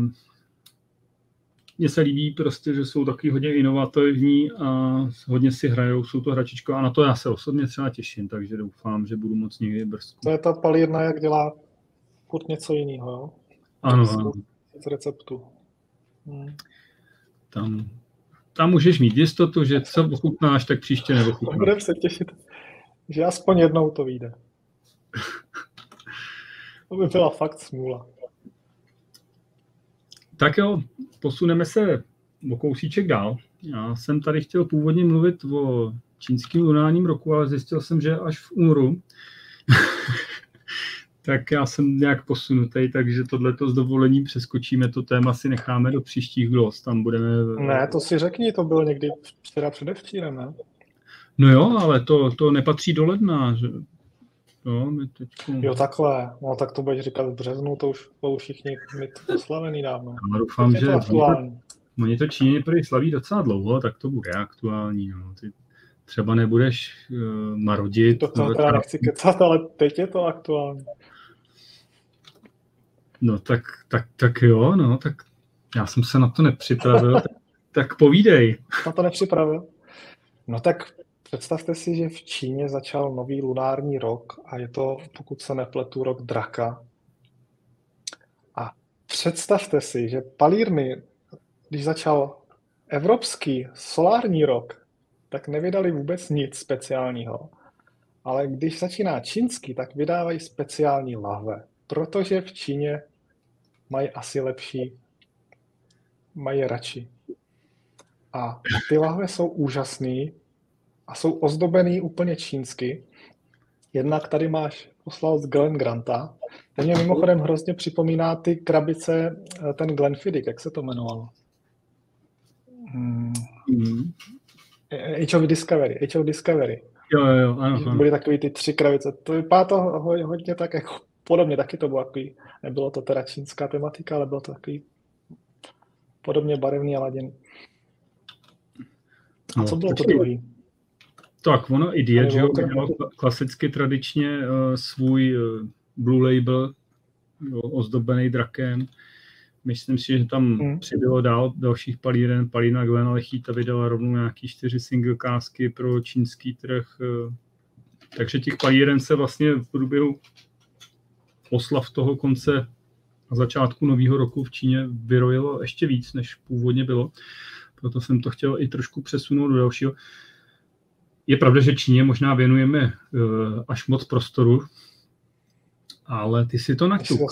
mně se líbí prostě, že jsou taky hodně inovativní a hodně si hrajou, jsou to hračičko a na to já se osobně třeba těším, takže doufám, že budu moc někdy brzku. To je ta palírna, jak dělá furt něco jiného, jo? Ano, ano. Z receptu. Hmm. Tam, tam můžeš mít jistotu, že co ochutnáš, tak příště neochutnáš. Budeme se těšit, že aspoň jednou to vyjde. To by byla fakt smůla. Tak jo, posuneme se o kousíček dál. Já jsem tady chtěl původně mluvit o čínském lunárním roku, ale zjistil jsem, že až v únoru. tak já jsem nějak posunutý, takže tohleto s dovolením přeskočíme, to téma si necháme do příštích glos, tam budeme... Ne, to si řekni, to bylo někdy včera předevčírem, ne? No jo, ale to, to nepatří do ledna, že? Jo, my teďko... jo, takhle. No tak to budeš říkat v březnu, to už, už všichni mít oslavený dávno. Já doufám, že aktuální. oni to Číně prý slaví docela dlouho, tak to bude aktuální. No. Ty třeba nebudeš uh, marodit. To, to teda nechci kecat, ale teď je to aktuální. No tak, tak, tak jo, no, tak já jsem se na to nepřipravil, tak, tak povídej. Na to nepřipravil? No tak Představte si, že v Číně začal nový lunární rok a je to, pokud se nepletu, rok draka. A představte si, že palírny, když začal evropský solární rok, tak nevydali vůbec nic speciálního. Ale když začíná čínský, tak vydávají speciální lahve, protože v Číně mají asi lepší, mají radši. A ty lahve jsou úžasný, a jsou ozdobený úplně čínsky. Jednak tady máš poslal z Glen Granta. Ten mě mimochodem hrozně připomíná ty krabice, eh, ten Glenfiddich, jak se to jmenovalo? Hmm. Mm. Age Discovery. Age of Discovery. Jo, jo, jo. Ano, Byly takový ty tři krabice. To vypadá to hodně tak jako podobně, taky to bylo takový, nebylo to teda čínská tematika, ale bylo to takový podobně barevný a laděný. A co no, bylo to druhý? Tak, ono Idiot, že jo, klasicky tradičně uh, svůj uh, Blue Label ozdobený drakem. Myslím si, že tam hmm. přibylo dál dalších palíren. Palína Glen Lechita vydala rovnou nějaký čtyři single kásky pro čínský trh. Uh, takže těch palíren se vlastně v průběhu oslav toho konce a začátku nového roku v Číně vyrojilo ještě víc, než původně bylo. Proto jsem to chtěl i trošku přesunout do dalšího. Uh, je pravda, že Číně možná věnujeme uh, až moc prostoru, ale ty si to načuk.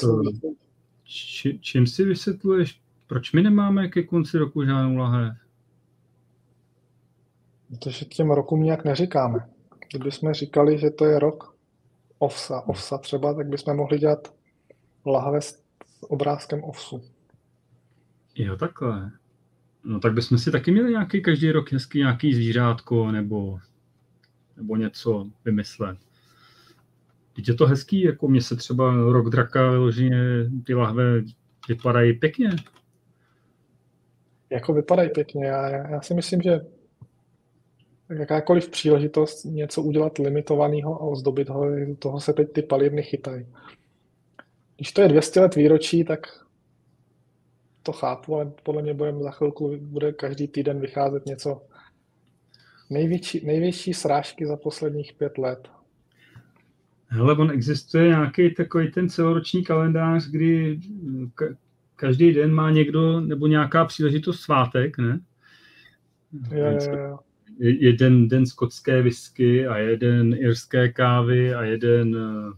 Či, čím si vysvětluješ, proč my nemáme ke konci roku žádnou lahev? Protože těm rokům nějak neříkáme. Kdybychom říkali, že to je rok ovsa, ovsa třeba, tak bychom mohli dělat lahve s obrázkem ovsu. Jo, takhle. No tak bychom si taky měli nějaký každý rok hezký nějaký zvířátko nebo nebo něco vymyslet. Teď je to hezký, jako mě se třeba rok draka vyloženě ty lahve vypadají pěkně. Jako vypadají pěkně. Já, já si myslím, že jakákoliv příležitost něco udělat limitovaného a ozdobit ho, toho se teď ty palírny chytají. Když to je 200 let výročí, tak to chápu, ale podle mě budeme za chvilku, bude každý týden vycházet něco největší, největší srážky za posledních pět let. Hele, on existuje nějaký takový ten celoroční kalendář, kdy ka- každý den má někdo nebo nějaká příležitost svátek, ne? Jo, jo, jo. Jeden den skotské whisky a jeden irské kávy a jeden uh,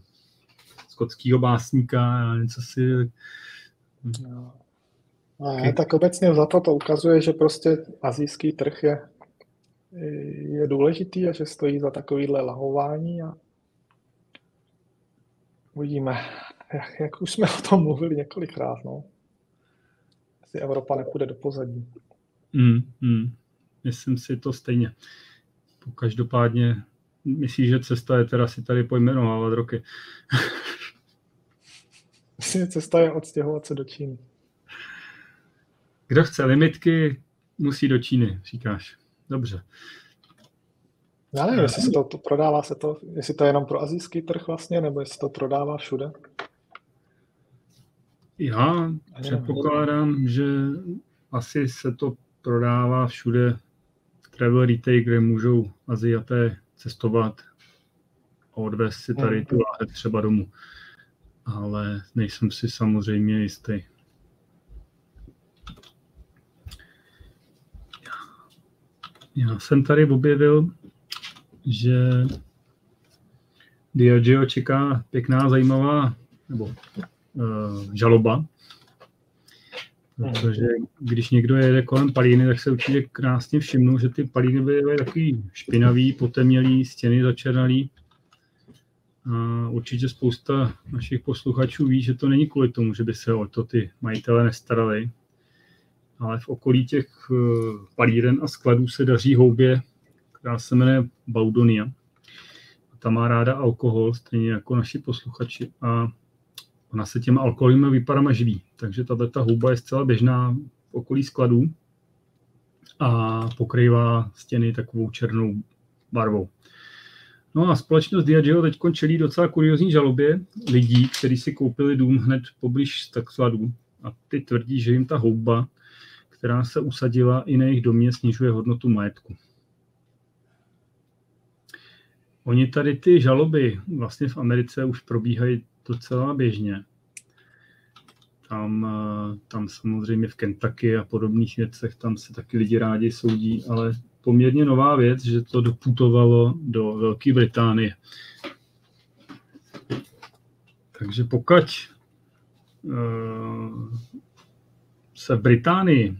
skotského básníka a něco si... No. A tak obecně za to to ukazuje, že prostě azijský trh je, je důležitý a že stojí za takovýhle lahování a uvidíme, jak, jak už jsme o tom mluvili několikrát, no. Jestli Evropa nepůjde do pozadí. Mm, mm. Myslím si to stejně. Každopádně myslíš, že cesta je teda si tady pojmenovávat roky. Myslím, že cesta je odstěhovat se do Číny. Kdo chce limitky, musí do Číny, říkáš. Dobře. Já nevím, jestli se to, to prodává se to, jestli to je jenom pro azijský trh vlastně, nebo jestli to prodává všude. Já předpokládám, že asi se to prodává všude v travel retail, kde můžou Aziaté cestovat a odvést si tady tu láhev třeba domů. Ale nejsem si samozřejmě jistý. Já jsem tady objevil, že Diageo čeká pěkná, zajímavá nebo uh, žaloba, protože když někdo jede kolem palíny, tak se určitě krásně všimnou, že ty palíny byly takový špinavý, potemnělý, stěny začernalý. A určitě spousta našich posluchačů ví, že to není kvůli tomu, že by se o to ty majitele nestarali, ale v okolí těch eh, palíren a skladů se daří houbě, která se jmenuje Baudonia. Ta má ráda alkohol, stejně jako naši posluchači. A ona se těma alkoholovými výparama živí. Takže tato ta houba je zcela běžná v okolí skladů a pokrývá stěny takovou černou barvou. No a společnost Diageo teď čelí docela kuriozní žalobě lidí, kteří si koupili dům hned poblíž tak skladů a ty tvrdí, že jim ta houba která se usadila i na jejich domě, snižuje hodnotu majetku. Oni tady ty žaloby vlastně v Americe už probíhají docela běžně. Tam, eh, tam samozřejmě v Kentucky a podobných věcech, tam se taky lidi rádi soudí, ale poměrně nová věc, že to doputovalo do Velké Británie. Takže pokud uh, se v Británii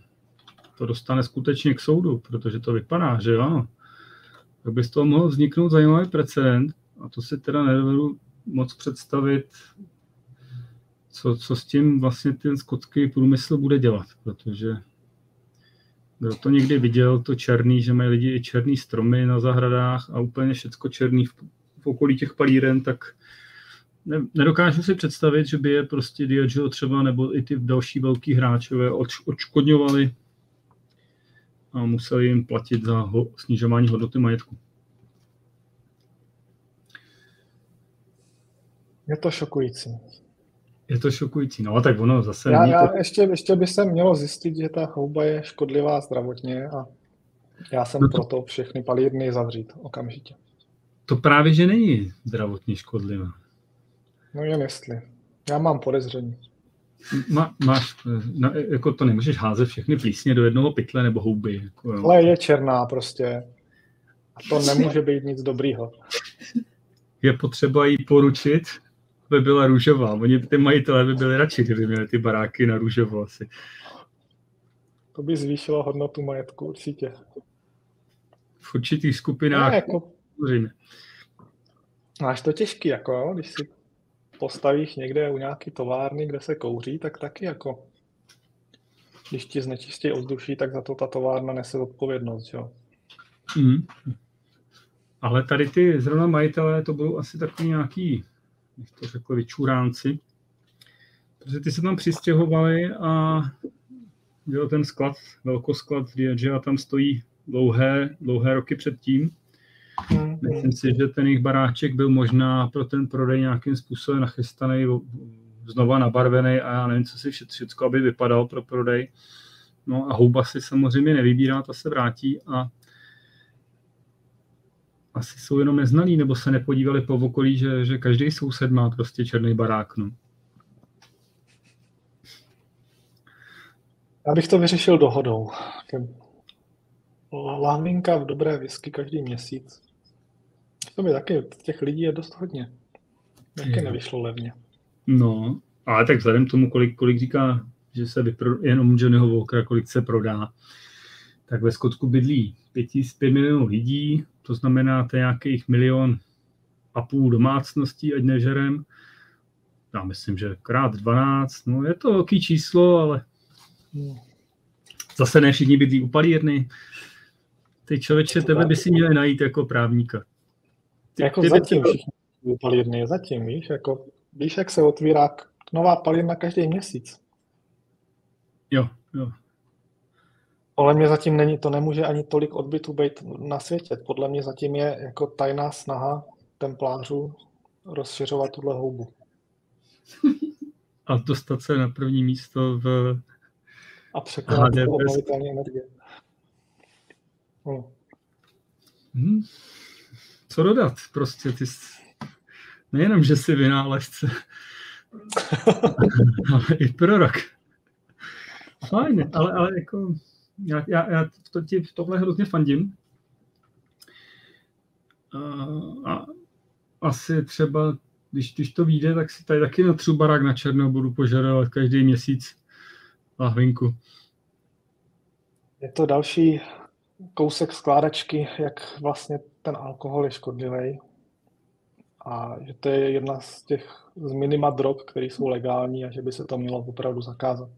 to dostane skutečně k soudu, protože to vypadá, že jo, tak by z toho mohl vzniknout zajímavý precedent a to si teda nedovedu moc představit, co, co s tím vlastně ten skotský průmysl bude dělat, protože kdo to někdy viděl, to černý, že mají lidi i černý stromy na zahradách a úplně všecko černý v, v okolí těch palíren, tak ne, nedokážu si představit, že by je prostě Diageo třeba nebo i ty další velký hráčové odškodňovali a museli jim platit za ho, snižování hodnoty majetku. Je to šokující. Je to šokující, no tak ono zase... Já, já to... ještě, ještě by se mělo zjistit, že ta chouba je škodlivá zdravotně a já jsem no to... proto všechny palírny zavřít okamžitě. To právě, že není zdravotně škodlivá. No jen jestli. Já mám podezření. Má, máš, no, jako to nemůžeš házet všechny plísně do jednoho pytle nebo houby. Jako, jo. Ale je černá prostě. A to nemůže být nic dobrýho. Je potřeba jí poručit, aby byla růžová. Oni ty majitelé by byli radši, kdyby měli ty baráky na růžovo asi. To by zvýšilo hodnotu majetku určitě. V určitých skupinách. No, jako... Máš to těžký, jako, když si postavíš někde u nějaký továrny, kde se kouří, tak taky jako když ti znečistí ovzduší, tak za to ta továrna nese odpovědnost, jo. Mm. Ale tady ty zrovna majitelé, to budou asi takový nějaký jak to řekl, vyčuránci. Protože ty se tam přistěhovali a byl ten sklad, velkosklad a tam stojí dlouhé, dlouhé roky předtím. Myslím si, že ten jejich baráček byl možná pro ten prodej nějakým způsobem nachystaný, znova nabarvený a já nevím, co si všechno, aby vypadal pro prodej. No a houba si samozřejmě nevybírá, ta se vrátí a asi jsou jenom neznalí, nebo se nepodívali po okolí, že, že každý soused má prostě černý barák. No. Já bych to vyřešil dohodou. Láhvinka v dobré whisky každý měsíc. To by taky, těch lidí je dost hodně. Taky nevyšlo levně. No, ale tak vzhledem k tomu, kolik, kolik říká, že se vypro, jenom Johnnyho Walkera, kolik se prodá, tak ve Skotsku bydlí 5, 5 milionů lidí, to znamená, to nějakých milion a půl domácností, ať nežerem. Já myslím, že krát 12, no je to velký číslo, ale zase ne všichni bydlí u palírny. Ty člověče, tebe by si měli najít jako právníka. Ty, jako ty zatím by... všichni palírny, zatím, víš, jako, víš, jak se otvírá nová palírna každý měsíc. Jo, jo. Podle mě zatím není, to nemůže ani tolik odbytů být na světě. Podle mě zatím je jako tajná snaha templářů rozšiřovat tuhle houbu. A dostat se na první místo v a překonat obnovitelné energie. No. Hmm. Co dodat? Prostě ty nejenom, že jsi vynálezce, ale i prorok. Fajn, ale, ale jako já, já, já to, ti v tohle hrozně fandím. A, a asi třeba, když, když to vyjde, tak si tady taky natřu barák na černou budu požadovat každý měsíc lahvinku. Je to další kousek skládačky, jak vlastně ten alkohol je škodlivý. A že to je jedna z těch z minima drog, které jsou legální a že by se to mělo opravdu zakázat.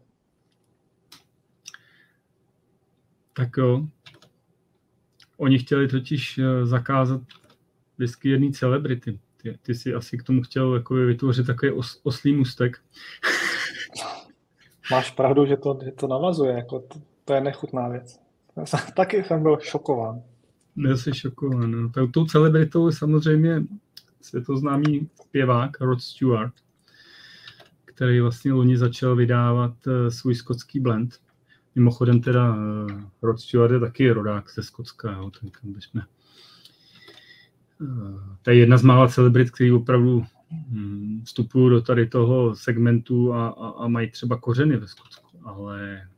Tak jo. Oni chtěli totiž eh, zakázat whisky jedné celebrity. Ty, ty si asi k tomu chtěl jako vytvořit takový os, oslý mustek. Máš pravdu, že to, že to navazuje. Jako to, to je nechutná věc. Taky jsem byl šokován. Byl jsi šokován. No. Tou celebritou je samozřejmě světoznámý zpěvák Rod Stewart, který vlastně loni začal vydávat uh, svůj skotský blend. Mimochodem teda uh, Rod Stewart je taky rodák ze Skotska, jo, ten, bychom... Uh, to je jedna z mála celebrit, který opravdu um, vstupují do tady toho segmentu a, a, a mají třeba kořeny ve Skotsku, ale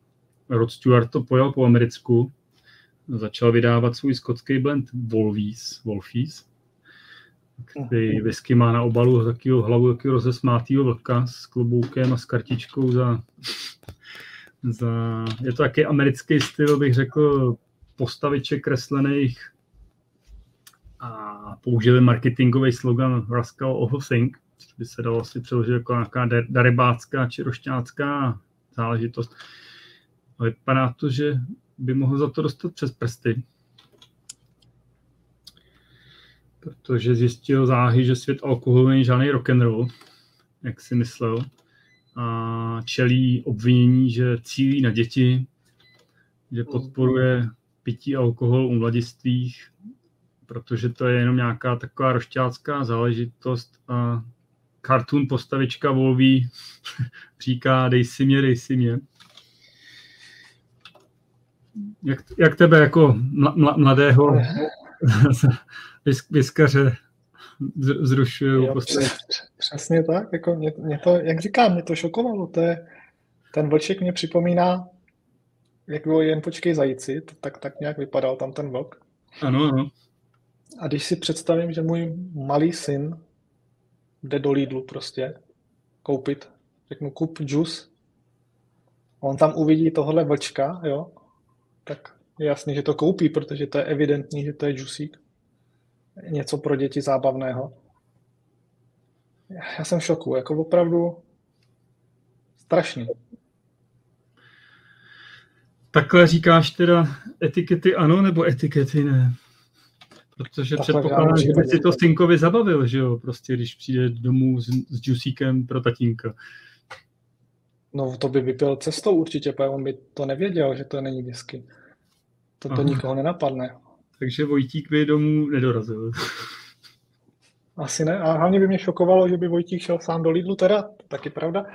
Rod Stewart to pojal po americku, začal vydávat svůj skotský blend Wolfies, Wolfies který whisky má na obalu takového hlavu takového rozesmátého vlka s kloboukem a s kartičkou za, za... Je to taky americký styl, bych řekl, postaviček kreslených a použili marketingový slogan Rascal of Thing, což by se dalo asi přeložit jako nějaká darebácká či rošťácká záležitost. A vypadá to, že by mohl za to dostat přes prsty. Protože zjistil záhy, že svět alkoholu není žádný rock and roll, jak si myslel. A čelí obvinění, že cílí na děti, že podporuje pití alkohol u mladistvých, protože to je jenom nějaká taková rošťácká záležitost a cartoon postavička Volví říká dej si mě, dej si mě jak, jak tebe jako mla, mladého vyskaře zrušují? Prostě. Přesně tak, jako mě, mě, to, jak říkám, mě to šokovalo, to je, ten vlček mě připomíná, jak bylo jen počkej zajíci, tak, tak nějak vypadal tam ten vlk. Ano, ano. A když si představím, že můj malý syn jde do Lidlu prostě koupit, řeknu kup juice, on tam uvidí tohle vlčka, jo, tak je jasný, že to koupí, protože to je evidentní, že to je džusík. Něco pro děti zábavného. Já jsem v šoku, jako opravdu strašný. Takhle říkáš teda etikety ano, nebo etikety ne? Protože předpokládám, že by si to synkovi zabavil, že jo, prostě když přijde domů s, s džusíkem pro tatínka. No to by vypil cestou určitě, protože on by to nevěděl, že to není whisky. To, to nikoho nenapadne. Takže Vojtík by domů nedorazil. Asi ne. A hlavně by mě šokovalo, že by Vojtík šel sám do Lidlu, teda taky pravda.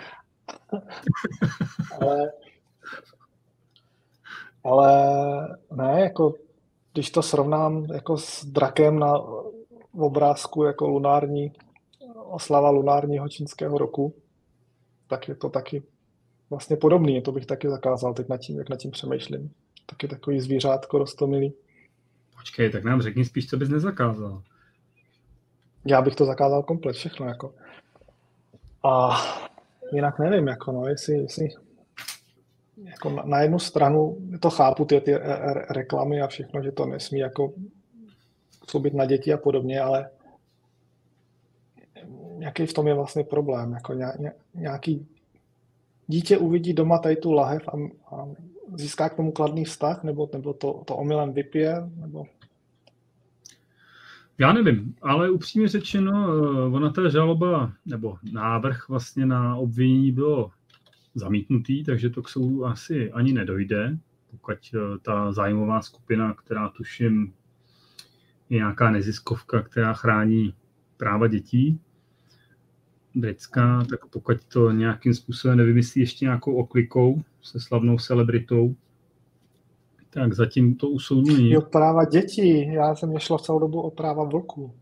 ale, ale ne, jako když to srovnám jako s drakem na obrázku jako lunární, oslava lunárního čínského roku, tak je to taky vlastně podobný. To bych taky zakázal teď nad tím, jak nad tím přemýšlím. Taky takový zvířátko rostomilý. Počkej, tak nám řekni spíš, co bys nezakázal. Já bych to zakázal komplet, všechno jako. A jinak nevím, jako no, jestli, jestli jako na, na jednu stranu to chápu, ty, ty reklamy a všechno, že to nesmí jako působit na děti a podobně, ale jaký v tom je vlastně problém? Jako nějaký dítě uvidí doma tady tu lahev a, a získá k tomu kladný vztah, nebo, nebo to, to omylem vypije, nebo já nevím, ale upřímně řečeno, eh, ona ta žaloba, nebo návrh vlastně na obvinění bylo zamítnutý, takže to k soudu asi ani nedojde, pokud eh, ta zájmová skupina, která tuším je nějaká neziskovka, která chrání práva dětí, britská, tak pokud to nějakým způsobem nevymyslí ještě nějakou oklikou se slavnou celebritou, tak zatím to u soudu není. Jo, práva dětí. Já jsem šlo celou dobu o práva vlků.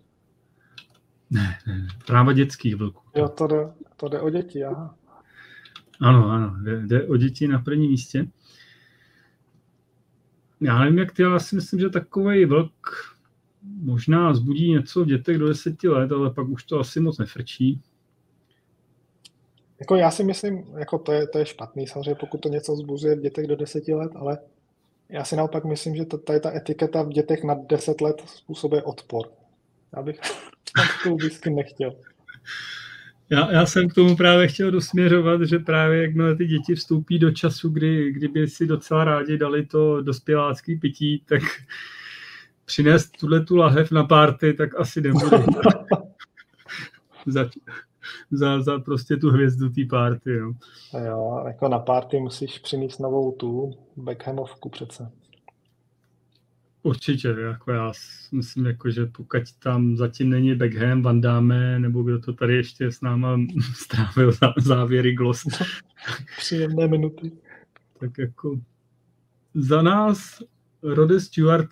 Ne, ne, práva dětských vlků. Jo, to jde, to jde o děti, aha. Ano, ano, jde, jde o děti na prvním místě. Já nevím, jak ty, já si myslím, že takový vlk možná zbudí něco v dětech do deseti let, ale pak už to asi moc nefrčí. Jako já si myslím, jako to je, to je špatný, samozřejmě pokud to něco zbuzuje v dětech do deseti let, ale já si naopak myslím, že tady ta etiketa v dětech nad 10 let způsobuje odpor. Já bych tu whisky nechtěl. Já, já jsem k tomu právě chtěl dosměřovat, že právě jakmile ty děti vstoupí do času, kdy, kdyby si docela rádi dali to dospělácký pití, tak přinést tuhle tu lahev na párty, tak asi nebude. za, za prostě tu hvězdu té párty. Jo. jo, jako na párty musíš přinést novou tu Beckhamovku přece. Určitě, jako já myslím, jako, že pokud tam zatím není Beckham, Van Damme, nebo kdo to tady ještě s náma strávil závěry glos. Příjemné minuty. Tak jako za nás Rode Stewart,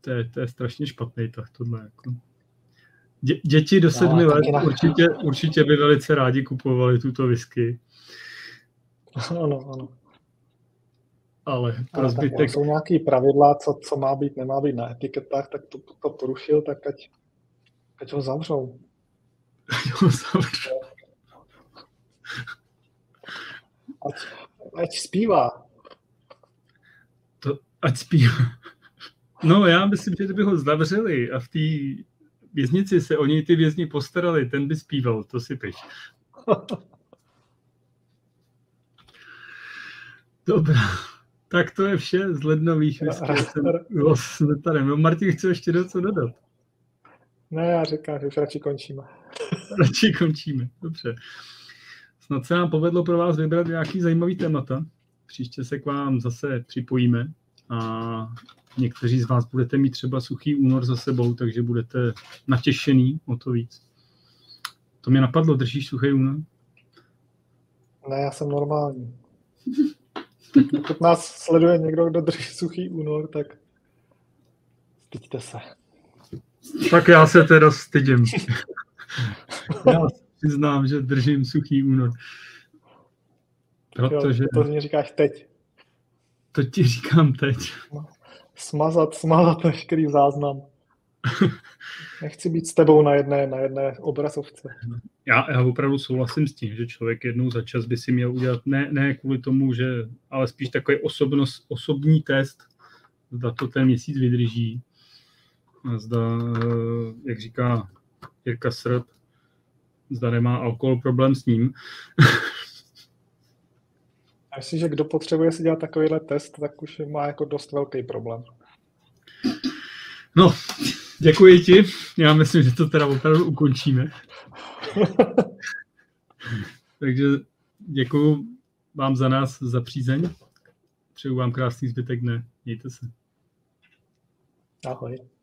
to je, to je strašně špatný tak tohle. Jako. Dě, děti do sedmi no, let určitě, určitě by velice rádi kupovali tuto whisky. Ano, ano. Ale pro zbytek... Jsou nějaké pravidla, co, co má být, nemá být na etiketách, tak to, to porušil, tak ať, ať ho zavřou. Ať ho zavřou. Ať, ať zpívá. To, ať zpívá. No, já myslím, že kdyby ho zavřeli a v té věznici se o něj ty vězni postarali, ten by zpíval, to si piš. Dobrá, tak to je vše z lednových whisky. No, Martin chce ještě něco dodat. Ne, já říkám, že už radši končíme. radši končíme, dobře. Snad se nám povedlo pro vás vybrat nějaký zajímavý témata. Příště se k vám zase připojíme a někteří z vás budete mít třeba suchý únor za sebou, takže budete natěšený o to víc. To mě napadlo, držíš suchý únor? Ne, já jsem normální. Pokud nás sleduje někdo, kdo drží suchý únor, tak styďte se. Tak já se teda stydím. já přiznám, že držím suchý únor. Protože... To mě říkáš teď. To ti říkám teď. No smazat, smazat veškerý záznam. Nechci být s tebou na jedné, na jedné obrazovce. Já, já opravdu souhlasím s tím, že člověk jednou za čas by si měl udělat, ne, ne kvůli tomu, že, ale spíš takový osobnost, osobní test, zda to ten měsíc vydrží. A zda, eh, jak říká Jirka Srb, zda nemá alkohol problém s ním. myslím, že kdo potřebuje si dělat takovýhle test, tak už má jako dost velký problém. No, Děkuji ti. Já myslím, že to teda opravdu ukončíme. Takže děkuji vám za nás, za přízeň. Přeju vám krásný zbytek dne. Mějte se. Ahoj.